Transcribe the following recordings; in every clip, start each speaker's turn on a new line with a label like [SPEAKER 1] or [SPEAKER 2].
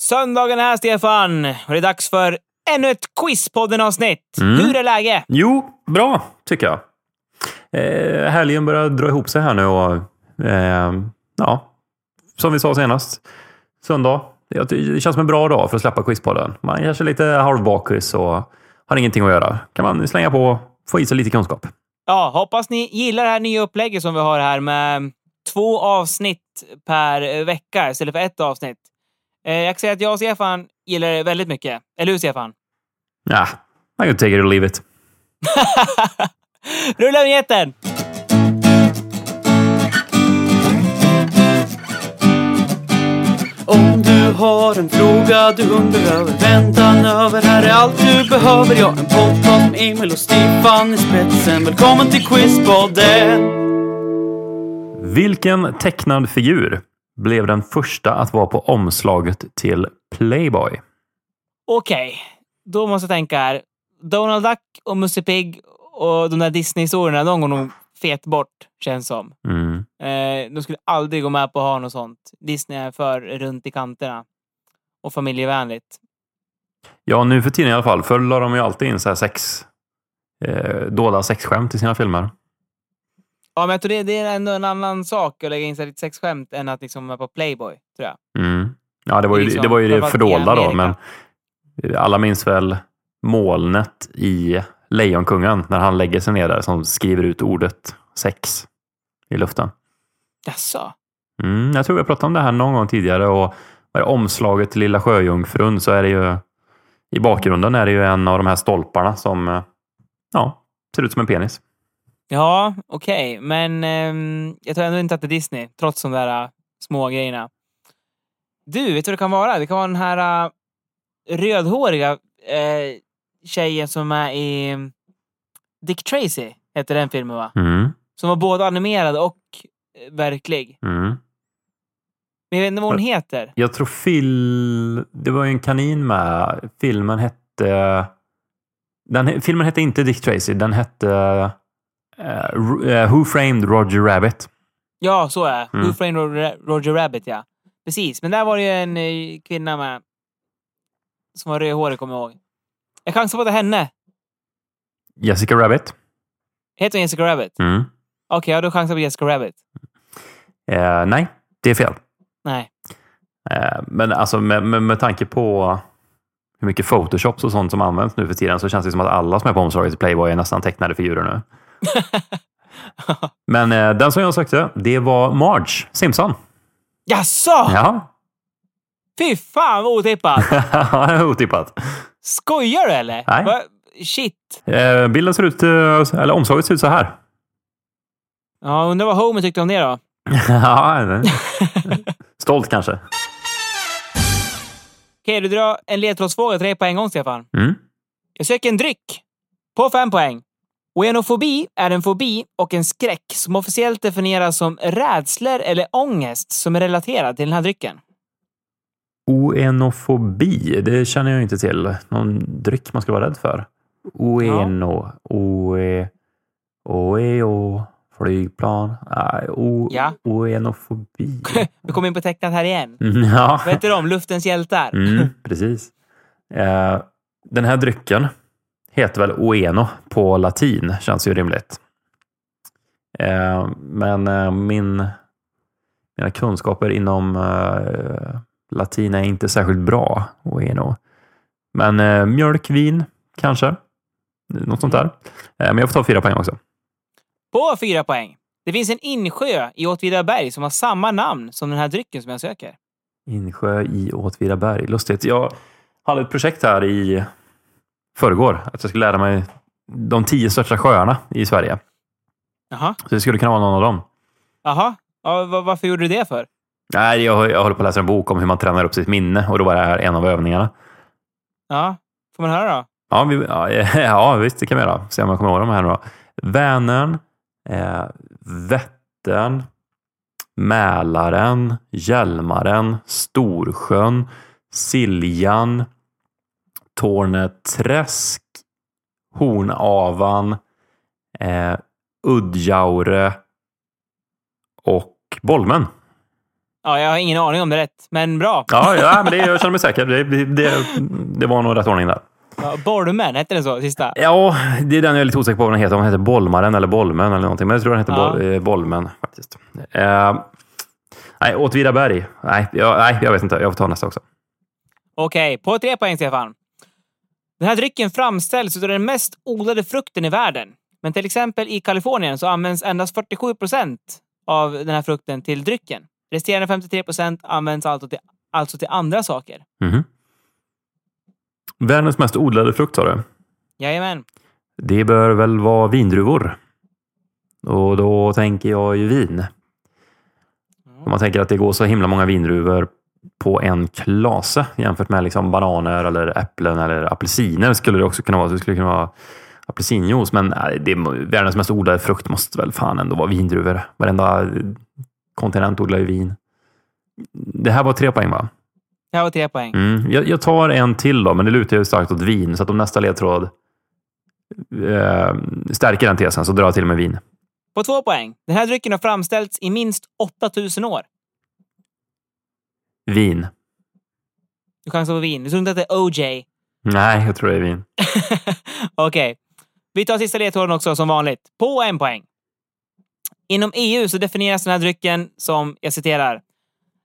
[SPEAKER 1] Söndagen är här, Stefan, och det är dags för ännu ett Quizpodden-avsnitt. Hur är läget?
[SPEAKER 2] Jo, bra tycker jag. Eh, helgen börjar dra ihop sig här nu och eh, ja, som vi sa senast, söndag. Det, känns som en bra dag för att släppa Quizpodden. Man är kanske lite halvbakis och har ingenting att göra. Kan man slänga på få i sig lite kunskap.
[SPEAKER 1] Ja, hoppas ni gillar det här nya upplägget som vi har här med två avsnitt per vecka istället för ett avsnitt. Eh, jag kan säga att jag och Stefan gillar det väldigt mycket. Eller hur, Stefan?
[SPEAKER 2] Ja, I can take it or leave it.
[SPEAKER 1] Rulla vinjetten!
[SPEAKER 3] Om du har en fråga du undrar över väntan över Här är allt du behöver Jag en podcast med Emil och Stefan i spetsen Välkommen till Quizpodden!
[SPEAKER 2] Vilken tecknad figur blev den första att vara på omslaget till Playboy?
[SPEAKER 1] Okej, då måste jag tänka här. Donald Duck och Musse Pigg och de där Disney-historierna, de går nog fet bort, känns som.
[SPEAKER 2] Mm.
[SPEAKER 1] Eh, de skulle aldrig gå med på att ha något sånt. Disney är för runt i kanterna. Och familjevänligt.
[SPEAKER 2] Ja, nu för tiden i alla fall. Förr la de ju alltid in så här sex, eh, dolda sexskämt i sina filmer.
[SPEAKER 1] Ja, men jag tror det, det är ändå en annan sak att lägga in sig lite sexskämt än att liksom vara på Playboy, tror jag.
[SPEAKER 2] Mm. Ja, det var ju
[SPEAKER 1] Liksom,
[SPEAKER 2] det, var ju det fördolda då, men alla minns väl molnet i Lejonkungen när han lägger sig ner där som skriver ut ordet sex i luften.
[SPEAKER 1] Jaså?
[SPEAKER 2] Mm, jag tror har pratat om det här någon gång tidigare och vad omslaget till Lilla Sjöjungfrun så är det ju i bakgrunden är det ju en av de här stolparna som eh, ja, ser ut som en penis.
[SPEAKER 1] Ja, okej. Men ehm, jag tror ändå inte att det är Disney, trots de där äh, små grejerna. Du, vet du vad det kan vara? Det kan vara den här äh, rödhåriga äh, tjejen som är i Dick Tracy, heter den filmen va?
[SPEAKER 2] Mm,
[SPEAKER 1] Som var både animerad och eh, verklig.
[SPEAKER 2] mm.
[SPEAKER 1] Men jag vet inte vad hon heter.
[SPEAKER 2] Jag tror Phil... Det var ju en kanin med. Filmen hette... Den, filmen hette inte Dick Tracy. Den hette eh, eh, Who Framed Roger Rabbit.
[SPEAKER 1] Ja, så är.
[SPEAKER 2] Mm.
[SPEAKER 1] Who Framed Roger, Rabbit, ja. Precis. Men där var det ju en eh, kvinna med. Som var rödhårig, kommer jag ihåg. Jag chansar på att det henne.
[SPEAKER 2] Jessica Rabbit.
[SPEAKER 1] Heter hon Jessica Rabbit?
[SPEAKER 2] Mm.
[SPEAKER 1] Okej, ja, då chansar på Jessica Rabbit.
[SPEAKER 2] Eh, nej, det är fel.
[SPEAKER 1] Nej.
[SPEAKER 2] Eh, men alltså med, med, med tanke på hur mycket photoshops och sånt som används nu för tiden så känns det som att alla som är på omslaget i Playboy är nästan tecknade figurer nu. Men eh, den som jag sökte, det var Marge Simpson.
[SPEAKER 1] Jaså?
[SPEAKER 2] Ja,
[SPEAKER 1] Fy fan vad otippat!
[SPEAKER 2] otippat.
[SPEAKER 1] Skojar du eller?
[SPEAKER 2] Nej.
[SPEAKER 1] Va? Shit.
[SPEAKER 2] Eh, bilden ser ut, eh, eller omslaget ser ut så här.
[SPEAKER 1] Ja, undrar vad Homer tyckte om det då?
[SPEAKER 2] ja, Stolt kanske.
[SPEAKER 1] Okej, du drar en ledtrådsfråga till dig på en gång, Stefan.
[SPEAKER 2] Mm.
[SPEAKER 1] Jag söker en dryck. På fem poäng. Oenofobi är en fobi och en skräck som officiellt definieras som rädslor eller ångest som är relaterad till den här drycken.
[SPEAKER 2] Oenofobi, det känner jag inte till. Någon dryck man ska vara rädd för. Oeno, oe, oeo, flygplan. Nej, o,
[SPEAKER 1] Ja.
[SPEAKER 2] Oenofobi.
[SPEAKER 1] Vi kommer in på tecknat här igen.
[SPEAKER 2] Mm, ja,
[SPEAKER 1] Vad heter de? Luftens hjältar?
[SPEAKER 2] mm, precis. Eh, den här drycken heter väl oeno på latin, känns ju rimligt. Eh, men eh, min, Mina kunskaper inom eh, latin är inte särskilt bra. Nog. Men mjölk, vin, kanske. Något sånt där. Men jag får ta fyra poäng också.
[SPEAKER 1] På fyra poäng. Det finns en insjö i Åtvidaberg som har samma namn som den här drycken som jag söker.
[SPEAKER 2] Insjö i Åtvidaberg. Lustigt. Jag hade ett projekt här i förrgår. Att jag skulle lära mig de tio största sjöarna i Sverige.
[SPEAKER 1] Jaha.
[SPEAKER 2] Så det skulle kunna vara någon av dem.
[SPEAKER 1] Jaha. Ja, va- varför gjorde du det för?
[SPEAKER 2] Nej, jag, jag håller på att läsa en bok om hur man tränar upp sitt minne och då var det här en av övningarna.
[SPEAKER 1] Ja, får man höra då?
[SPEAKER 2] Ja, vi, ja, ja visst, det kan vi göra. Se om jag kommer ihåg de här nu då. Vänern, eh, Vättern, Mälaren, Hjälmaren, Storsjön, Siljan, Torneträsk, Hornavan, eh, Uddjaure och Bolmen.
[SPEAKER 1] Ja, jag har ingen aning om det är rätt, men bra.
[SPEAKER 2] Ja, ja men det, jag känner mig säker. Det, det, det, var nog rätt ordning där.
[SPEAKER 1] Ja, Bormen, hette den så? Sista?
[SPEAKER 2] Ja, det är den jag är lite osäker på vad den heter. Om den heter Bolmaren eller Bolmen eller någonting. Men jag tror den heter
[SPEAKER 1] Ja.
[SPEAKER 2] Bol, eh, Bolmen faktiskt. Eh, nej, Åtvidaberg. Nej, jag, nej, jag vet inte. Jag får ta nästa också.
[SPEAKER 1] Okej, på tre poäng, Stefan. Den här drycken framställs av den mest odlade frukten i världen. Men till exempel i Kalifornien så används endast 47 procent av den här frukten till drycken. Resterande 53 procent används alltså till, alltså till andra saker.
[SPEAKER 2] Mhm. Världens mest odlade frukt sa du?
[SPEAKER 1] Jajamän.
[SPEAKER 2] Det bör väl vara vindruvor. Och då tänker jag ju vin. Om man tänker att det går så himla många vindruvor på en klase jämfört med liksom bananer eller äpplen eller apelsiner skulle det också kunna vara. Det skulle kunna vara apelsinjuice, men det är, världens mest odlade frukt måste väl fan ändå vara vindruvor. Varenda kontinent odlar ju vin. Det här var tre poäng va?
[SPEAKER 1] Det här var tre poäng.
[SPEAKER 2] Mm. Jag, jag tar en till då, men det lutar ju starkt åt vin. Så att om nästa ledtråd eh, stärker den tesen så drar jag till med vin.
[SPEAKER 1] På två poäng. Den här drycken har framställts i minst 8000 år.
[SPEAKER 2] Vin.
[SPEAKER 1] Du chansar på vin. Du tror inte att det är OJ?
[SPEAKER 2] Nej, jag tror det är vin.
[SPEAKER 1] Okej. Vi tar sista ledtråden också som vanligt. På en poäng. Inom EU så definieras den här drycken som, jag citerar,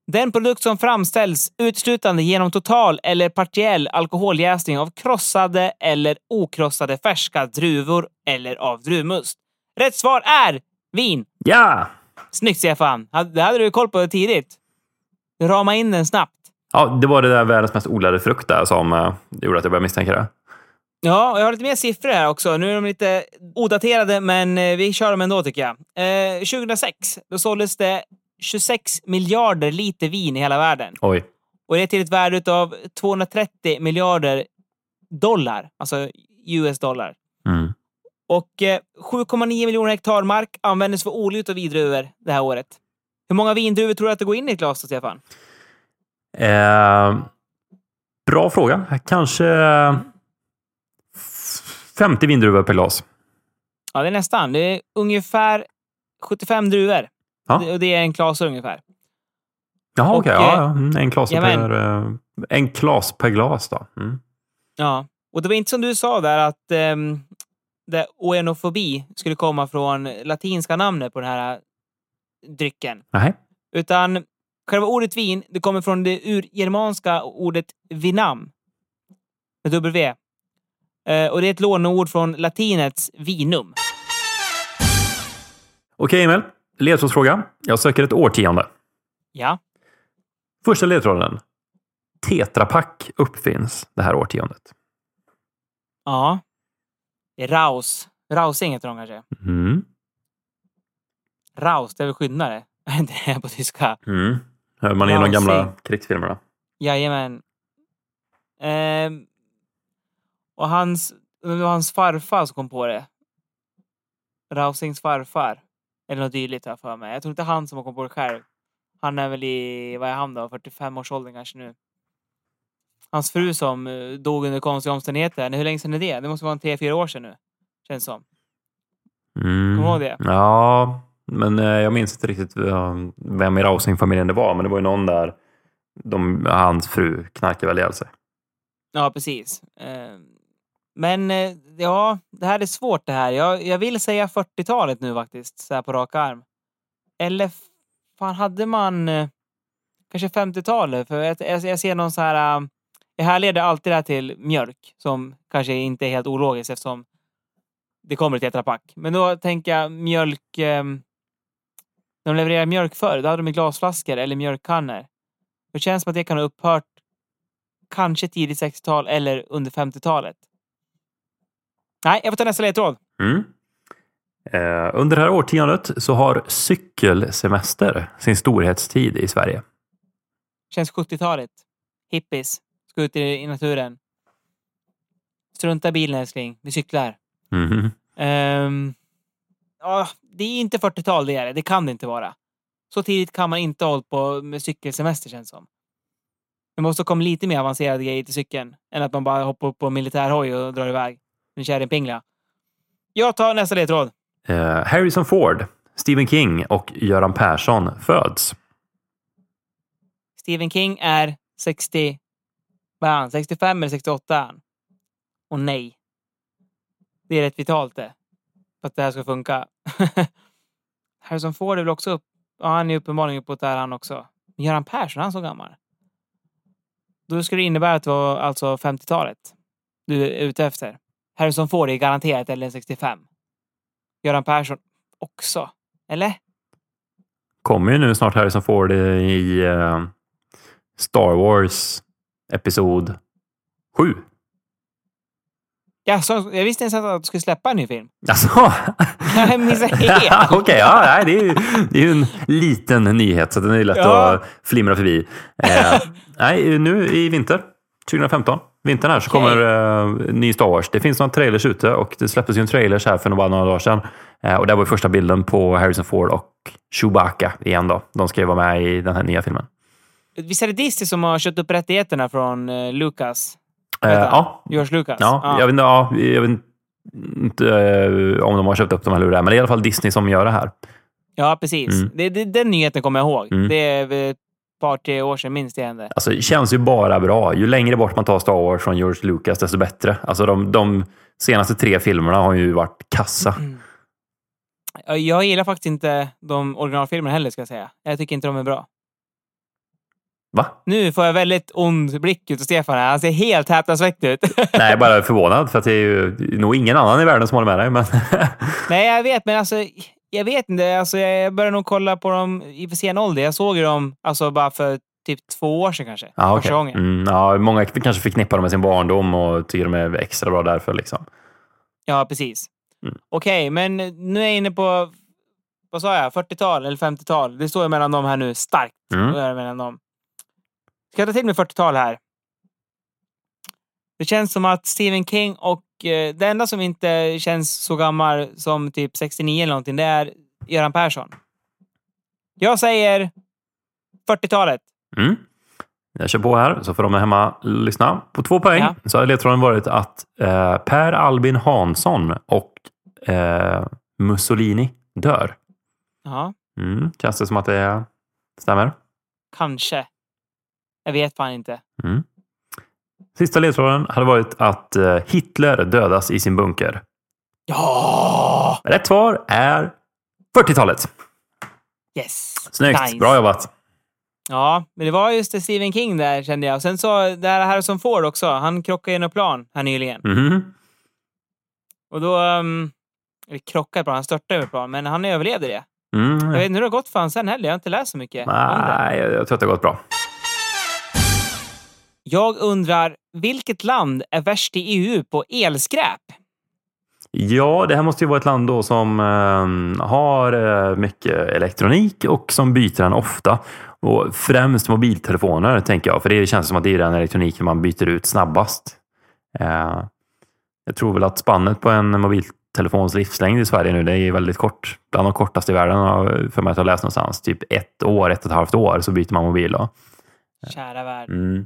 [SPEAKER 1] den produkt som framställs uteslutande genom total eller partiell alkoholjäsning av krossade eller okrossade färska druvor eller av druvmust. Rätt svar är vin!
[SPEAKER 2] Ja!
[SPEAKER 1] Snyggt Stefan! Det hade du koll på tidigt. Du ramade in den snabbt.
[SPEAKER 2] Ja, det var det där världens mest odlade frukt där som eh, gjorde att jag började misstänka det.
[SPEAKER 1] Ja, och jag har lite mer siffror här också. Nu är de lite odaterade, men eh, vi kör dem ändå tycker jag. Eh, 2006 då såldes det 26 miljarder liter vin i hela världen.
[SPEAKER 2] Oj.
[SPEAKER 1] Och det är till ett värde av 230 miljarder dollar, alltså US-dollar.
[SPEAKER 2] Mm.
[SPEAKER 1] Och eh, 7,9 miljoner hektar mark användes för odling av vindruvor det här året. Hur många vindruvor tror du att det går in i ett glas, då, Stefan?
[SPEAKER 2] Eh, bra fråga. Kanske eh, 50 vindruvor per glas.
[SPEAKER 1] Ja, det är nästan. Det är ungefär 75 druvor.
[SPEAKER 2] Ja.
[SPEAKER 1] Det- Och det är en klase ungefär.
[SPEAKER 2] Jaha, okej.
[SPEAKER 1] eh,
[SPEAKER 2] Ja, ja. Mm, En klas
[SPEAKER 1] jamen.
[SPEAKER 2] per, eh, en klas per glas då. Mm.
[SPEAKER 1] Ja, och det var inte som du sa där att um, det oenofobi skulle komma från latinska namnet på den här drycken.
[SPEAKER 2] Nej.
[SPEAKER 1] Utan själva ordet vin, det kommer från det urgermanska ordet vinam. Med W. Eh, och det är ett låneord från latinets vinum.
[SPEAKER 2] Okej, Emil. Ledtrådsfråga. Jag söker ett årtionde.
[SPEAKER 1] Ja.
[SPEAKER 2] Första ledtråden. Tetrapack uppfinns det här årtiondet.
[SPEAKER 1] Ja. Raus. Rausing heter de kanske.
[SPEAKER 2] Mm.
[SPEAKER 1] Raus, det är väl skydnare? det är på tyska.
[SPEAKER 2] Mm. Hör man i de gamla krigsfilmerna.
[SPEAKER 1] Jajamän. Ehm, och hans, det var hans farfar som kom på det. Rausings farfar. Eller något dylikt jag för mig. Jag tror inte han som har kommit på det själv. Han är väl i, vad är han då, 45-årsåldern kanske nu. Hans fru som eh, dog under konstiga omständigheter. Hur länge sedan är det? Det måste vara en tre, fyra år sedan nu. Känns som.
[SPEAKER 2] Mm.
[SPEAKER 1] Kommer du ihåg det?
[SPEAKER 2] Ja, men eh, jag minns inte riktigt eh, vem i Rausing-familjen det var. Men det var ju någon där. De, hans fru knarkade väl ihjäl sig.
[SPEAKER 1] Ja, precis. Ehm, men eh, ja, det här är svårt det här. Jag, jag vill säga 40-talet nu faktiskt, så här på rak arm. Eller fan hade man eh, kanske 50-talet? För jag, jag, jag ser någon så här... eh, Jag härleder alltid det här till mjölk som kanske inte är helt ologiskt eftersom det kommer ett Tetra Men då tänker jag mjölk... Ehm, Eh, när de levererade mjölk förr, då hade de glasflaskor eller mjölkkannor. Det känns som att det kan ha upphört kanske tidigt 60-tal eller under 50-talet. Nej, jag får ta nästa ledtråd.
[SPEAKER 2] Mm. Eh, under det här årtiondet så har cykelsemester sin storhetstid i Sverige.
[SPEAKER 1] Känns 70-talet. Hippies. Ska ut i, naturen. Strunta i bilen älskling. Vi cyklar.
[SPEAKER 2] Mhm.
[SPEAKER 1] Ehm, ja, det är inte 40-tal det är det. Det kan det inte vara. Så tidigt kan man inte ha hållit på med cykelsemester känns som. Det måste komma lite mer avancerade grejer till cykeln än att man bara hoppar upp på en militärhoj och drar iväg. En kärringpingla. Jag tar nästa ledtråd.
[SPEAKER 2] Eh, Harrison Ford, Stephen King och Göran Persson föds.
[SPEAKER 1] Stephen King är 60... Vad är han? 65 eller 68 är han. Och nej. Det är rätt vitalt det. För att det här ska funka. Harrison Ford är väl också upp... Ja, han är uppenbarligen uppåt där han också. Men Göran Persson, är han så gammal? Då skulle det innebära att det var alltså 50-talet du är ute efter. Harrison Ford är garanterat äldre än 65. Göran Persson också. Eller?
[SPEAKER 2] Kommer ju nu snart Harrison Ford i, eh, Star Wars Episod 7.
[SPEAKER 1] Ja, så, jag visste inte ens att du skulle släppa en ny film.
[SPEAKER 2] Alltså,
[SPEAKER 1] Jag missade helt.
[SPEAKER 2] Okej, ja, nej, det, är ju, det är en liten nyhet så den är lätt
[SPEAKER 1] Ja.
[SPEAKER 2] att flimra förbi. Eh, nej, nu i vinter, 2015, vintern här, så
[SPEAKER 1] Okej.
[SPEAKER 2] kommer eh, ny Star Wars. Det finns några trailers ute och det släpptes ju en trailers här för bara några dagar sedan. Eh, och det var första bilden på Harrison Ford och Chewbacca igen då. De ska ju vara med i den här nya filmen.
[SPEAKER 1] Visst är det Disney som har köpt upp rättigheterna från eh, Lucas? Han?
[SPEAKER 2] ja,
[SPEAKER 1] George Lucas?
[SPEAKER 2] ja, Jag, vet, ja, jag vet inte eh, om de har köpt upp dem eller hur det är, men det är i alla fall Disney som gör det här.
[SPEAKER 1] Ja, precis.
[SPEAKER 2] Mm.
[SPEAKER 1] Det, det, den nyheten kommer jag ihåg.
[SPEAKER 2] Mm.
[SPEAKER 1] Det är ett par, tre år sedan minst det hände.
[SPEAKER 2] Alltså, det känns ju bara bra. Ju längre bort man tar Star Wars från George Lucas, desto bättre. Alltså, de, de senaste tre filmerna har ju varit kassa.
[SPEAKER 1] Ja, Jag gillar faktiskt inte de originalfilmerna heller, ska jag säga. Jag tycker inte de är bra.
[SPEAKER 2] Va?
[SPEAKER 1] Nu får jag väldigt ond blick ut av Stefan. Han ser helt häpnadsväckande ut.
[SPEAKER 2] Nej, jag är bara förvånad för att det är ju nog ingen annan i världen som håller med dig. Men
[SPEAKER 1] Nej, jag vet, men alltså... Jag vet inte. Alltså, jag började nog kolla på dem i för sen ålder. Jag såg ju dem alltså, bara för typ två år sedan kanske.
[SPEAKER 2] okej.
[SPEAKER 1] Första gången.
[SPEAKER 2] mm, ja, många kanske förknippar dem med sin barndom och tycker de är extra bra därför. Liksom.
[SPEAKER 1] Ja, precis.
[SPEAKER 2] Mm.
[SPEAKER 1] Okej, men nu är jag inne på, vad sa jag, 40-tal eller 50-tal. Det står ju mellan dem här nu, starkt.
[SPEAKER 2] Mm.
[SPEAKER 1] Mellan dem. Ska jag ta till med 40-tal här? Det känns som att Stephen King och eh, det enda som inte känns så gammal som typ 69 eller någonting, det är Göran Persson. Jag säger 40-talet.
[SPEAKER 2] Mm. Jag kör på här, så får de hemma lyssna. På två poäng
[SPEAKER 1] Ja.
[SPEAKER 2] så har ledtråden varit att eh, Per Albin Hansson och eh, Mussolini dör.
[SPEAKER 1] Ja,
[SPEAKER 2] Mm. Känns det som att det stämmer?
[SPEAKER 1] kanske. Jag vet fan inte.
[SPEAKER 2] Mm. Sista ledtråden hade varit att eh, Hitler dödas i sin bunker.
[SPEAKER 1] Ja!
[SPEAKER 2] Rätt svar är 40-talet.
[SPEAKER 1] Yes!
[SPEAKER 2] Snyggt!
[SPEAKER 1] Nice.
[SPEAKER 2] Bra jobbat!
[SPEAKER 1] Ja, men det var just Stephen King där kände jag. Och sen så, det här Harrison Ford också. Han krockade i en plan här nyligen.
[SPEAKER 2] Mhm.
[SPEAKER 1] Och då... Um, eller krockade på han störtade över plan, men han överlevde det.
[SPEAKER 2] Mm.
[SPEAKER 1] Jag vet inte hur det har gått för han sen heller. Jag har inte läst så mycket.
[SPEAKER 2] Nej, jag jag tror att det har gått bra.
[SPEAKER 1] Jag undrar, vilket land är värst i EU på elskräp?
[SPEAKER 2] Ja, det här måste ju vara ett land då som eh, har mycket elektronik och som byter den ofta. Och främst mobiltelefoner, tänker jag. För det känns som att det är den elektroniken man byter ut snabbast. Eh, jag tror väl att spannet på en mobiltelefons livslängd i Sverige nu, det är väldigt kort. Bland de kortaste i världen, för mig att ha läst någonstans. Typ ett år, ett och ett halvt år, så byter man mobil. Då.
[SPEAKER 1] Kära värld.
[SPEAKER 2] Mm.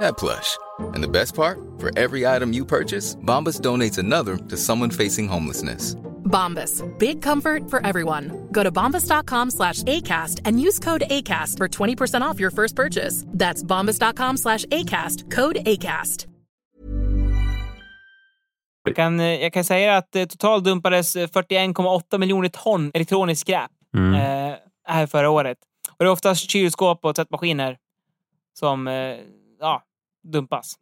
[SPEAKER 4] that plush. And the best part? For every item you purchase, Bombas donates another to someone facing homelessness.
[SPEAKER 5] Bombas. Big comfort for everyone. Go to bombas.com slash ACAST and use code ACAST for 20% off your first purchase. That's bombas.com slash ACAST. Code ACAST.
[SPEAKER 1] Jag kan, eh, jag kan säga att eh, totalt dumpades eh, 41,8 miljoner ton elektroniskt skräp
[SPEAKER 2] Mm.
[SPEAKER 1] eh, här förra året. Och det är oftast kylskåp och tvättmaskiner som eh, ja, dumpas.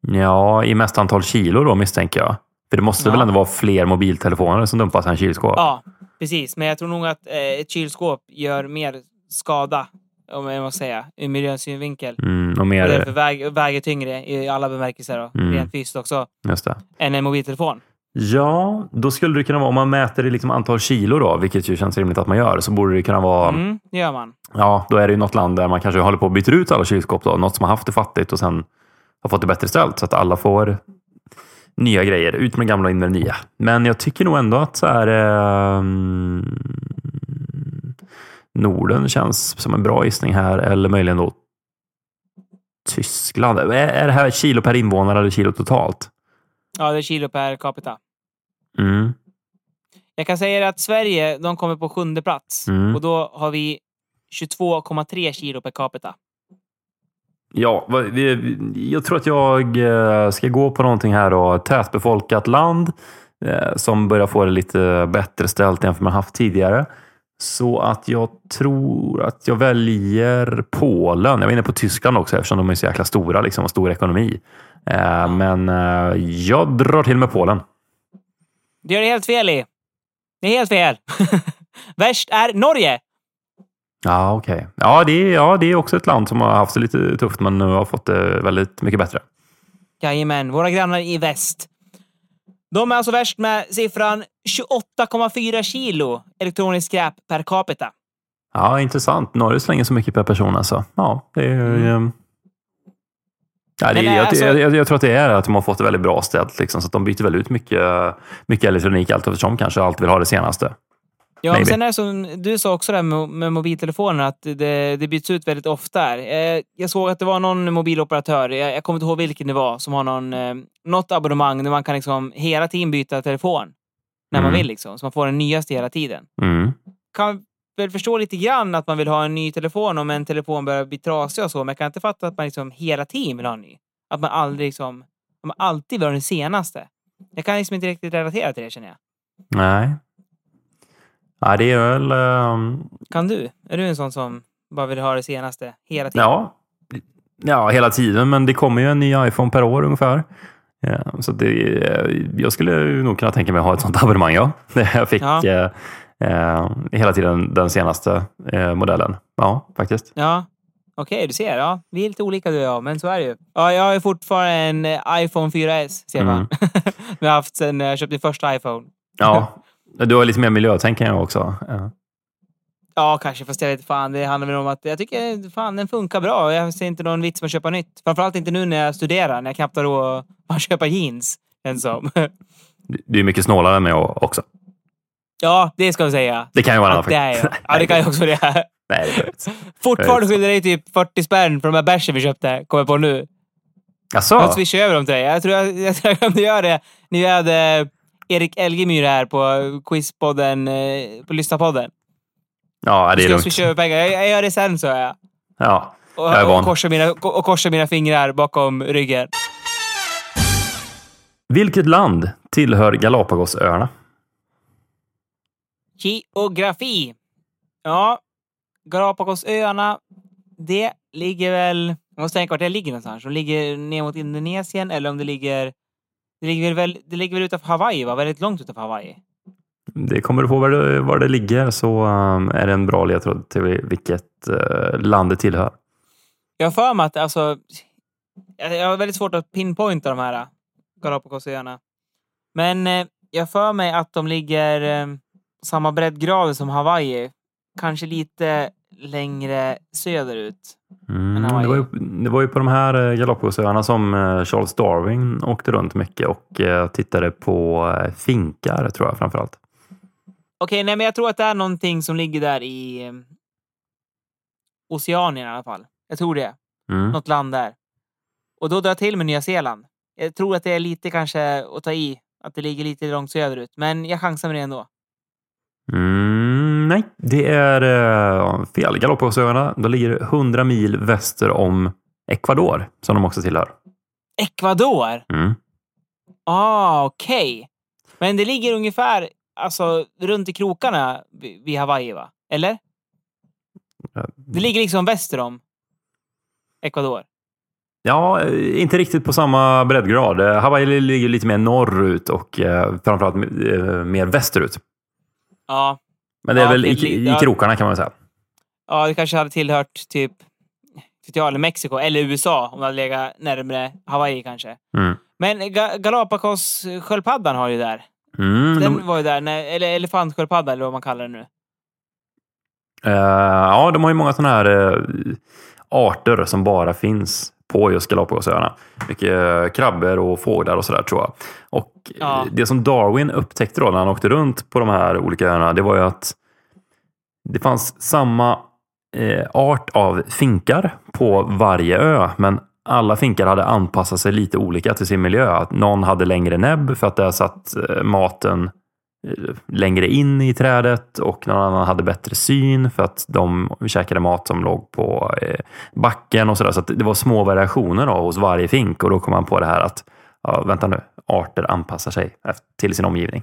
[SPEAKER 2] Ja, i mest antal kilo då misstänker jag. För det måste
[SPEAKER 1] Ja.
[SPEAKER 2] väl ändå vara fler mobiltelefoner som dumpas än kylskåp?
[SPEAKER 1] Ja, precis. Men jag tror nog att eh, ett kylskåp gör mer skada, om jag måste säga, ur miljöns synvinkel.
[SPEAKER 2] Mm, och
[SPEAKER 1] Och
[SPEAKER 2] mer...
[SPEAKER 1] därför väg, väger tyngre i alla bemärkelser, då,
[SPEAKER 2] Mm.
[SPEAKER 1] rent fysiskt också,
[SPEAKER 2] Just det.
[SPEAKER 1] än en mobiltelefon.
[SPEAKER 2] Ja, då skulle det kunna vara, om man mäter i liksom antal kilo då, vilket ju känns rimligt att man gör, så borde det kunna vara,
[SPEAKER 1] Mm, gör man.
[SPEAKER 2] ja, då är det ju något land där man kanske håller på att byta ut alla kylskåp då, något som har haft det fattigt och sen har fått det bättre ställt så att alla får nya grejer. Ut med gamla och in med nya. Men jag tycker nog ändå att så här, ehm, Norden känns som en bra gissning här, eller möjligen då Tyskland. Är, är det här kilo per invånare eller kilo totalt?
[SPEAKER 1] Ja, det är kilo per capita.
[SPEAKER 2] Mm.
[SPEAKER 1] Jag kan säga att Sverige, de kommer på sjunde plats.
[SPEAKER 2] Mm.
[SPEAKER 1] Och då har vi 22,3 kilo per capita.
[SPEAKER 2] Ja, jag tror att jag eh, ska gå på någonting här då. Tätbefolkat land eh, som börjar få det lite bättre ställt jämfört med haft tidigare. Så att jag tror att jag väljer Polen. Jag var inne på Tyskland också eftersom de är så jäkla stora liksom, och stor ekonomi. Eh, Men eh, jag drar till med Polen.
[SPEAKER 1] Det gör det helt fel i. Det är helt fel. Värst är Norge.
[SPEAKER 2] Ja, okej. Ja, det är, ja, det är också ett land som har haft det lite tufft men nu har fått det väldigt mycket bättre.
[SPEAKER 1] Jajamän, våra grannar i väst. De är alltså värst med siffran 28,4 kilo elektroniskt skräp per capita.
[SPEAKER 2] Ja, intressant. Norge slänger så mycket per person alltså. Ja, det är.
[SPEAKER 1] Mm.
[SPEAKER 2] Ja, det, är-
[SPEAKER 1] eh,
[SPEAKER 2] jag,
[SPEAKER 1] alltså-
[SPEAKER 2] jag, jag, jag tror att det är att de har fått det väldigt bra ställt. Liksom, så de byter väl ut mycket, mycket elektronik allt eftersom kanske alltid vill ha det senaste.
[SPEAKER 1] Ja,
[SPEAKER 2] Maybe.
[SPEAKER 1] sen är det som du sa också där med, med mobiltelefoner, att det, det byts ut väldigt ofta. Eh, Jag såg att det var någon mobiloperatör, jag, jag kommer inte ihåg vilken det var, som har någon, eh, något abonnemang där man kan liksom hela tiden byta telefon. När man
[SPEAKER 2] Mm.
[SPEAKER 1] vill liksom, så man får den nyaste hela tiden.
[SPEAKER 2] Mm.
[SPEAKER 1] Kan väl förstå lite grann att man vill ha en ny telefon om en telefon börjar bli trasig och så, men jag kan inte fatta att man liksom hela tiden vill ha en ny. Att man aldrig liksom, att man alltid vill ha den senaste. Jag kan liksom inte riktigt relatera till det känner jag.
[SPEAKER 2] Nej. Ja, det är väl... ehm,
[SPEAKER 1] Kan du? Är du en sån som bara vill ha det senaste hela tiden?
[SPEAKER 2] ja. ja, hela tiden. Men det kommer ju en ny iPhone per år ungefär. Ja, så det, jag skulle nog kunna tänka mig att ha ett sånt abonnemang, ja. Jag fick
[SPEAKER 1] Ja.
[SPEAKER 2] eh, eh, hela tiden den senaste eh, modellen. Ja, faktiskt.
[SPEAKER 1] Ja, okej, du ser. Ja, vi är lite olika du och jag, men så är det ju. Ja, jag har fortfarande en eh, iPhone 4S, ser man.
[SPEAKER 2] Mm.
[SPEAKER 1] jag har haft sen jag köpte första iPhone.
[SPEAKER 2] Ja, du har lite mer miljötänk än jag också. Ja.
[SPEAKER 1] Ja, kanske, fast jag vet fan. Det handlar väl om att jag tycker fan den funkar bra. Jag ser inte någon vits med att köpa nytt. Framförallt inte nu när jag studerar, när jag knappt har råd att köpa jeans. Som.
[SPEAKER 2] Du är mycket snålare än jag också.
[SPEAKER 1] Ja, det ska vi säga.
[SPEAKER 2] Det kan ju vara en annan
[SPEAKER 1] det är jag. Ja, det kan ju också det.
[SPEAKER 2] Nej, det är inte.
[SPEAKER 1] Fortfarande skyller dig typ 40 spänn för de här bärsen vi köpte, kommer jag på nu.
[SPEAKER 2] Jaså?
[SPEAKER 1] Jag swishar över dem till dig. Jag tror jag, jag, tror jag kunde göra det när vi hade Erik Elgemyr här på Quizpodden, eh, på Lyssnapodden.
[SPEAKER 2] Ja, det är
[SPEAKER 1] jag
[SPEAKER 2] lugnt.
[SPEAKER 1] swisha över pengar? Jag, jag gör det sen, så jag.
[SPEAKER 2] Ja,
[SPEAKER 1] Och,
[SPEAKER 2] jag är
[SPEAKER 1] och,
[SPEAKER 2] van.
[SPEAKER 1] korsar mina, och korsar mina fingrar bakom ryggen.
[SPEAKER 2] Vilket land tillhör Galapagosöarna?
[SPEAKER 1] Geografi. Ja, Galapagosöarna, det ligger väl... Jag måste tänka vart det ligger någonstans. De ligger ner mot Indonesien eller om det ligger... Det ligger väl, det ligger väl utanför Hawaii, va? Väldigt långt utanför Hawaii.
[SPEAKER 2] Det kommer du få var det, var det ligger så um, är det en bra ledtråd till vilket uh, land det tillhör.
[SPEAKER 1] Jag har för mig att alltså... Jag har väldigt svårt att pinpointa de här Galapagosöarna. Men eh, jag för mig att de ligger eh, samma breddgrad som Hawaii. Kanske lite längre söderut.
[SPEAKER 2] Mm, det, var ju, det var ju på de här eh, Galapagosöarna som eh, Charles Darwin åkte runt mycket och eh, tittade på finkar tror jag framförallt.
[SPEAKER 1] Okej, nej men jag tror att det är någonting som ligger där i Oceanien i alla fall. Jag tror det.
[SPEAKER 2] Mm.
[SPEAKER 1] Något land där. Och då drar jag till med Nya Zeeland. Jag tror att det är lite kanske att ta i. Att det ligger lite långt söderut. Men jag chansar med det ändå.
[SPEAKER 2] Mm, nej, det är eh, fel. Galapagosöarna de ligger 100 mil väster om Ecuador som de också tillhör.
[SPEAKER 1] Ecuador?
[SPEAKER 2] Mm.
[SPEAKER 1] Ah, okej. Men det ligger ungefär alltså, runt i krokarna vid vid Hawaii, va? Eller? Det ligger liksom väster om Ecuador.
[SPEAKER 2] Ja, eh, inte riktigt på samma breddgrad. Eh, Hawaii ligger lite mer norrut och eh, framförallt eh, mer västerut.
[SPEAKER 1] Ja,
[SPEAKER 2] Men det är
[SPEAKER 1] Ja,
[SPEAKER 2] väl i, i krokarna kan man säga.
[SPEAKER 1] ja, det kanske hade tillhört typ jag, eller Mexiko eller USA om det hade legat närmare Hawaii kanske.
[SPEAKER 2] Mm.
[SPEAKER 1] Men Ga- Galapagos-sköldpaddan har ju där.
[SPEAKER 2] Mm,
[SPEAKER 1] Den
[SPEAKER 2] de,
[SPEAKER 1] var ju där, när, eller elefantsköldpadda eller vad man kallar den nu.
[SPEAKER 2] eh, ja, de har ju många sådana här eh, arter som bara finns på just Galapagosöarna. Mycket eh, krabbor och fåglar och sådär tror jag. Och
[SPEAKER 1] Ja.
[SPEAKER 2] det som Darwin upptäckte då när han åkte runt på de här olika öarna, det var ju att det fanns samma eh, art av finkar på varje ö, men alla finkar hade anpassat sig lite olika till sin miljö. Att någon hade längre näbb för att där satt eh, maten längre in i trädet och någon annan hade bättre syn för att de käkade mat som låg på eh, backen och sådär. Så att det var små variationer då hos varje fink och då kom man på det här att ja, vänta nu, arter anpassar sig till sin omgivning.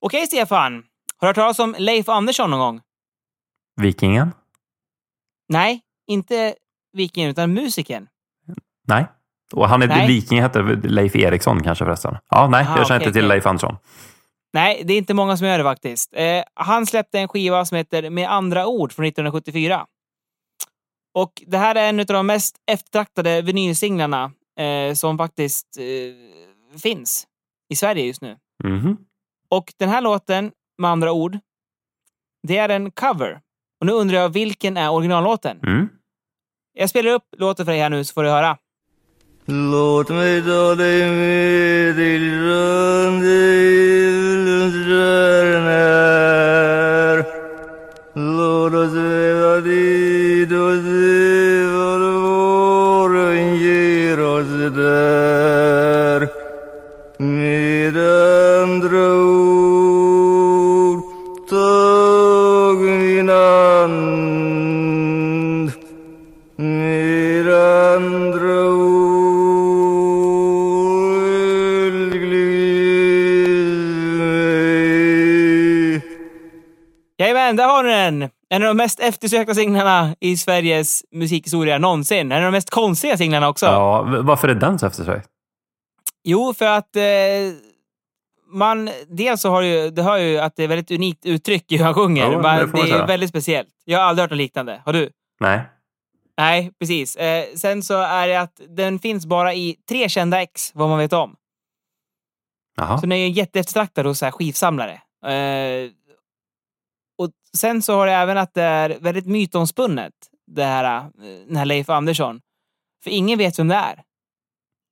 [SPEAKER 1] Okej, Stefan. Har du hört talas om Leif Andersson någon gång?
[SPEAKER 2] Vikingen?
[SPEAKER 1] Nej, inte vikingen, utan musiken.
[SPEAKER 2] Nej. Och han är
[SPEAKER 1] Nej.
[SPEAKER 2] viking hette Leif Eriksson kanske förresten. Ja, nej,
[SPEAKER 1] Aha,
[SPEAKER 2] jag känner
[SPEAKER 1] okej,
[SPEAKER 2] inte till. Leif Andersson.
[SPEAKER 1] Nej, det är inte många som gör det faktiskt. Eh, han släppte en skiva som heter Med andra ord från 1974. Och det här är en av de mest eftertraktade vinylsinglarna eh, som faktiskt eh, finns i Sverige just nu.
[SPEAKER 2] Mhm.
[SPEAKER 1] Och den här låten, med andra ord, det är en cover. Och nu undrar jag, vilken är originallåten?
[SPEAKER 2] Mm.
[SPEAKER 1] Jag spelar upp låten för dig här nu så får du höra.
[SPEAKER 3] Låt mig ta dig med till sjön när Låt oss sväva dit och se vad våren ger oss där
[SPEAKER 1] den! En av de mest eftersökta singlarna i Sveriges musikhistoria någonsin. En av de mest konstiga singlarna också.
[SPEAKER 2] Ja, varför är den så efter sig?
[SPEAKER 1] Jo, för att eh, man... Dels så har ju, det hör ju att det är väldigt unikt uttryck i hur han sjunger. Man-
[SPEAKER 2] det
[SPEAKER 1] det är väldigt speciellt. Jag har aldrig hört något liknande. Har du?
[SPEAKER 2] Nej.
[SPEAKER 1] Nej, precis. Eh, sen så är det att den finns bara i tre kända ex, vad man vet om.
[SPEAKER 2] Jaha.
[SPEAKER 1] Så den är ju jätteeftertraktad hos så här skivsamlare. Eh, sen så har det även att det är väldigt mytomspunnet, det här, eh, den här Leif Andersson. För ingen vet vem det är.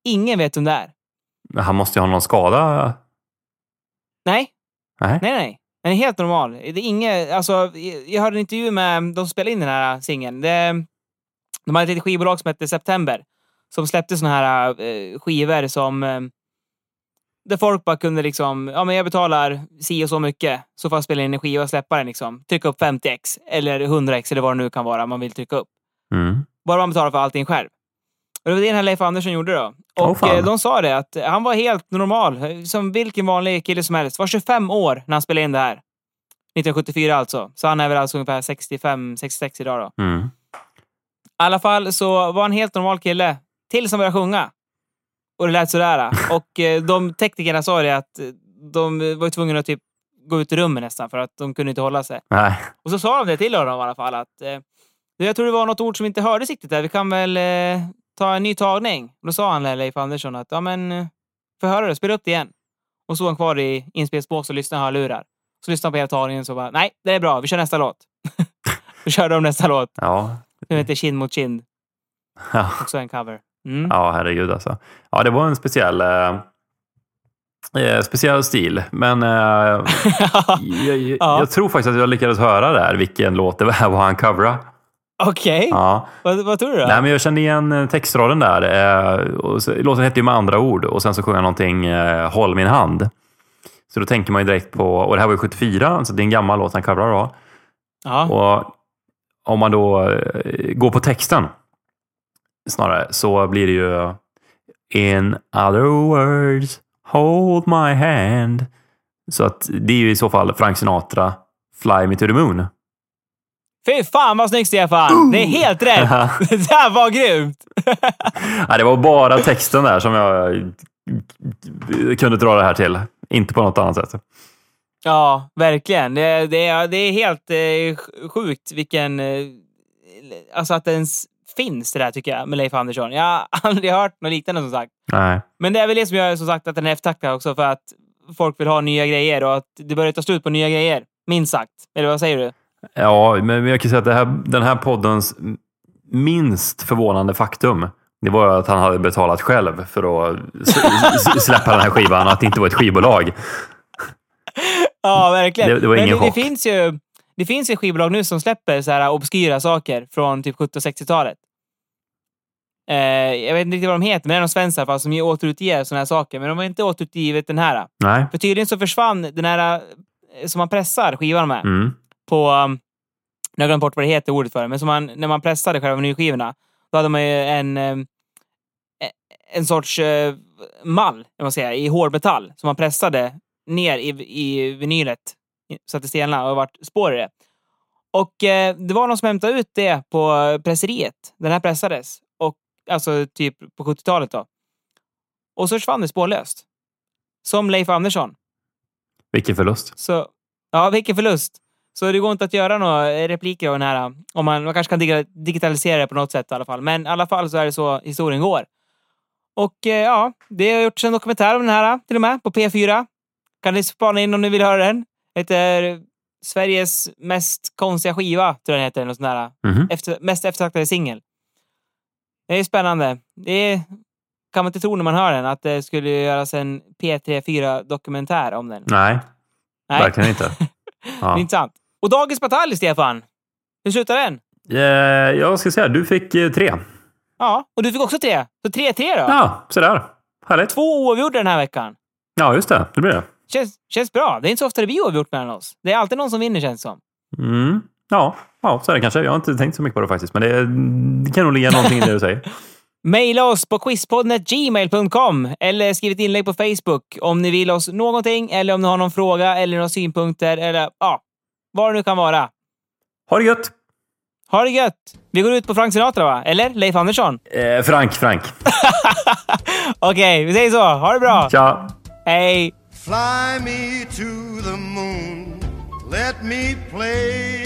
[SPEAKER 1] Ingen vet vem det är.
[SPEAKER 2] Men Han måste ju ha någon skada.
[SPEAKER 1] Nej,
[SPEAKER 2] Nej.
[SPEAKER 1] nej, nej. Den är helt normal. Det är inget, alltså, jag- hörde en intervju med de som spelade in den här singeln. Det- De hade ett litet skivbolag som hette September. Som släppte såna här eh, skivor som... Där folk bara kunde liksom, ja men jag betalar si och så mycket, så får jag spela in en skiva och släppa den liksom. Trycka upp 50x, eller 100x, eller vad det nu kan vara man vill trycka upp.
[SPEAKER 2] Mm.
[SPEAKER 1] Bara man betalar för allting själv. Och det var det den här Leif Andersson gjorde då. Och eh, de sa det, att han var helt normal, som vilken vanlig kille som helst. Var 25 år när han spelade in det här. 1974 alltså. Så han är väl alltså ungefär 65-66 idag då.
[SPEAKER 2] Mm.
[SPEAKER 1] I alla fall så var han helt normal kille tills han började sjunga. Och det lät sådär. Och eh, de teknikerna sa det att eh, de var tvungna att typ gå ut i rummet nästan för att de kunde inte hålla sig.
[SPEAKER 2] Nej.
[SPEAKER 1] Och så sa de det till honom i alla fall att eh, jag tror det var något ord som inte hördes riktigt där. Vi kan väl eh, ta en ny tagning. Och då sa han Leif Andersson att ja men får höra det, spela upp det igen. Och så var han kvar i inspelningsbås och lyssnade i hörlurar. Så lyssnade han på hela tagningen och så bara nej, det är bra, vi kör nästa låt. Då körde de nästa låt.
[SPEAKER 2] Ja.
[SPEAKER 1] Den heter Kind mot kind.
[SPEAKER 2] Ja.
[SPEAKER 1] Också en cover. Mm.
[SPEAKER 2] ja, herregud alltså. Ja, det var en speciell, eh, eh, speciell stil. Men eh, jag, jag,
[SPEAKER 1] Ja.
[SPEAKER 2] jag tror faktiskt att jag lyckades höra där vilken låt det var vad han coverade.
[SPEAKER 1] Okej,
[SPEAKER 2] Ja.
[SPEAKER 1] vad, vad tror du då?
[SPEAKER 2] Nej, men jag kände igen eh, textraden där. Eh, så, låten hette ju med andra ord och sen så sjöng han någonting eh, Håll min hand. Så då tänker man ju direkt på, och det här var ju 74, så det är en gammal låt han coverar då.
[SPEAKER 1] ja.
[SPEAKER 2] Och om man då går på texten snarare så blir det ju In other words, hold my hand. Så att det är ju i så fall Frank Sinatra, Fly me to the moon.
[SPEAKER 1] Fy fan vad snyggt Stefan! Det är helt rätt! det där var grymt!
[SPEAKER 2] Nej, det var bara texten där som jag kunde dra det här till. Inte på något annat sätt.
[SPEAKER 1] Ja, verkligen. Det, det, är- det är helt eh, sjukt vilken... Eh, alltså att ens finns det där tycker jag med Leif Andersson. Jag har aldrig hört något liknande som sagt.
[SPEAKER 2] Nej.
[SPEAKER 1] Men det är väl det som gör som sagt att den är eftertraktad också för att folk vill ha nya grejer och att det börjar ta slut på nya grejer. Minst sagt. Eller vad säger du?
[SPEAKER 2] Ja, men jag kan säga att det här, den här poddens minst förvånande faktum det var att han hade betalat själv för att släppa den här skivan, att det inte var ett skivbolag.
[SPEAKER 1] Ja, verkligen.
[SPEAKER 2] Det- det var
[SPEAKER 1] Men
[SPEAKER 2] ingen
[SPEAKER 1] det, det
[SPEAKER 2] chock.
[SPEAKER 1] finns ju det finns ju skivbolag nu som släpper så här obskyra saker från typ 70 och 60-talet. Eh, jag vet inte riktigt vad de heter, men det är någon svensk i alla fall som återutger sådana här saker. Men de har inte återutgivit den här.
[SPEAKER 2] Nej.
[SPEAKER 1] För tydligen så försvann den här eh, som man pressar skivan med
[SPEAKER 2] Mm.
[SPEAKER 1] på... Um, jag har glömt bort vad det heter ordet för det, men som man, när man pressade själva vinylskivorna, då hade man ju en, eh, en sorts eh, mall, man säga, i hårdmetall som man pressade ner i, i vinylet så att det stelnade och vart spår i det. Och eh, det var någon som hämtade ut det på presseriet. Den här pressades. Alltså typ på 70-talet då. Och så försvann det spårlöst. Som Leif Andersson.
[SPEAKER 2] Vilken förlust.
[SPEAKER 1] Så, ja, vilken förlust. Så det går inte att göra några repliker av den här. Om man, man kanske kan digitalisera det på något sätt i alla fall. Men i alla fall så är det så historien går. Och eh, ja, det har gjorts en dokumentär om den här till och med på P4. Kan ni spana in om ni vill höra den. heter Sveriges mest konstiga skiva, tror jag den heter. Något sånt där.
[SPEAKER 2] Mhm.
[SPEAKER 1] Efter, mest eftertraktade singel. Det är spännande. Det är, kan man inte tro när man hör den, att det skulle göras en P34-dokumentär om den.
[SPEAKER 2] Nej,
[SPEAKER 1] Nej.
[SPEAKER 2] verkligen inte.
[SPEAKER 1] Det
[SPEAKER 2] Ja.
[SPEAKER 1] intressant. Och dagens batalj, Stefan. Hur slutar den?
[SPEAKER 2] Eh, Jag ska säga, du fick eh, tre.
[SPEAKER 1] Ja, och du fick också tre. Så 3-3 då.
[SPEAKER 2] Ja, sådär. Härligt.
[SPEAKER 1] Två oavgjorda den här veckan.
[SPEAKER 2] Ja, just det. Det blir det.
[SPEAKER 1] Känns, känns bra. Det är inte så ofta det blir oavgjort mellan oss. Det är alltid någon som vinner, känns det som.
[SPEAKER 2] Mm. Ja, ja, så är det kanske. Jag har inte tänkt så mycket på det faktiskt, men det, det kan nog ligga någonting i det du säger.
[SPEAKER 1] Maila oss på quizpodden.gmail.com eller skriv ett inlägg på Facebook om ni vill oss någonting eller om ni har någon fråga eller några synpunkter eller ja, vad det nu kan vara.
[SPEAKER 2] Ha det gött!
[SPEAKER 1] Ha det gött! Vi går ut på Frank Sinatra, va? Eller Leif Andersson?
[SPEAKER 2] Eh, Frank, Frank.
[SPEAKER 1] Okej, vi säger så. Ha det bra!
[SPEAKER 2] Tja!
[SPEAKER 1] Hej!
[SPEAKER 6] Fly me to the moon. Let me play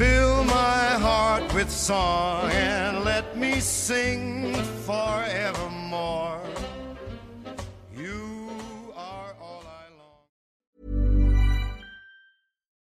[SPEAKER 6] Fill my heart with song and let me sing forevermore.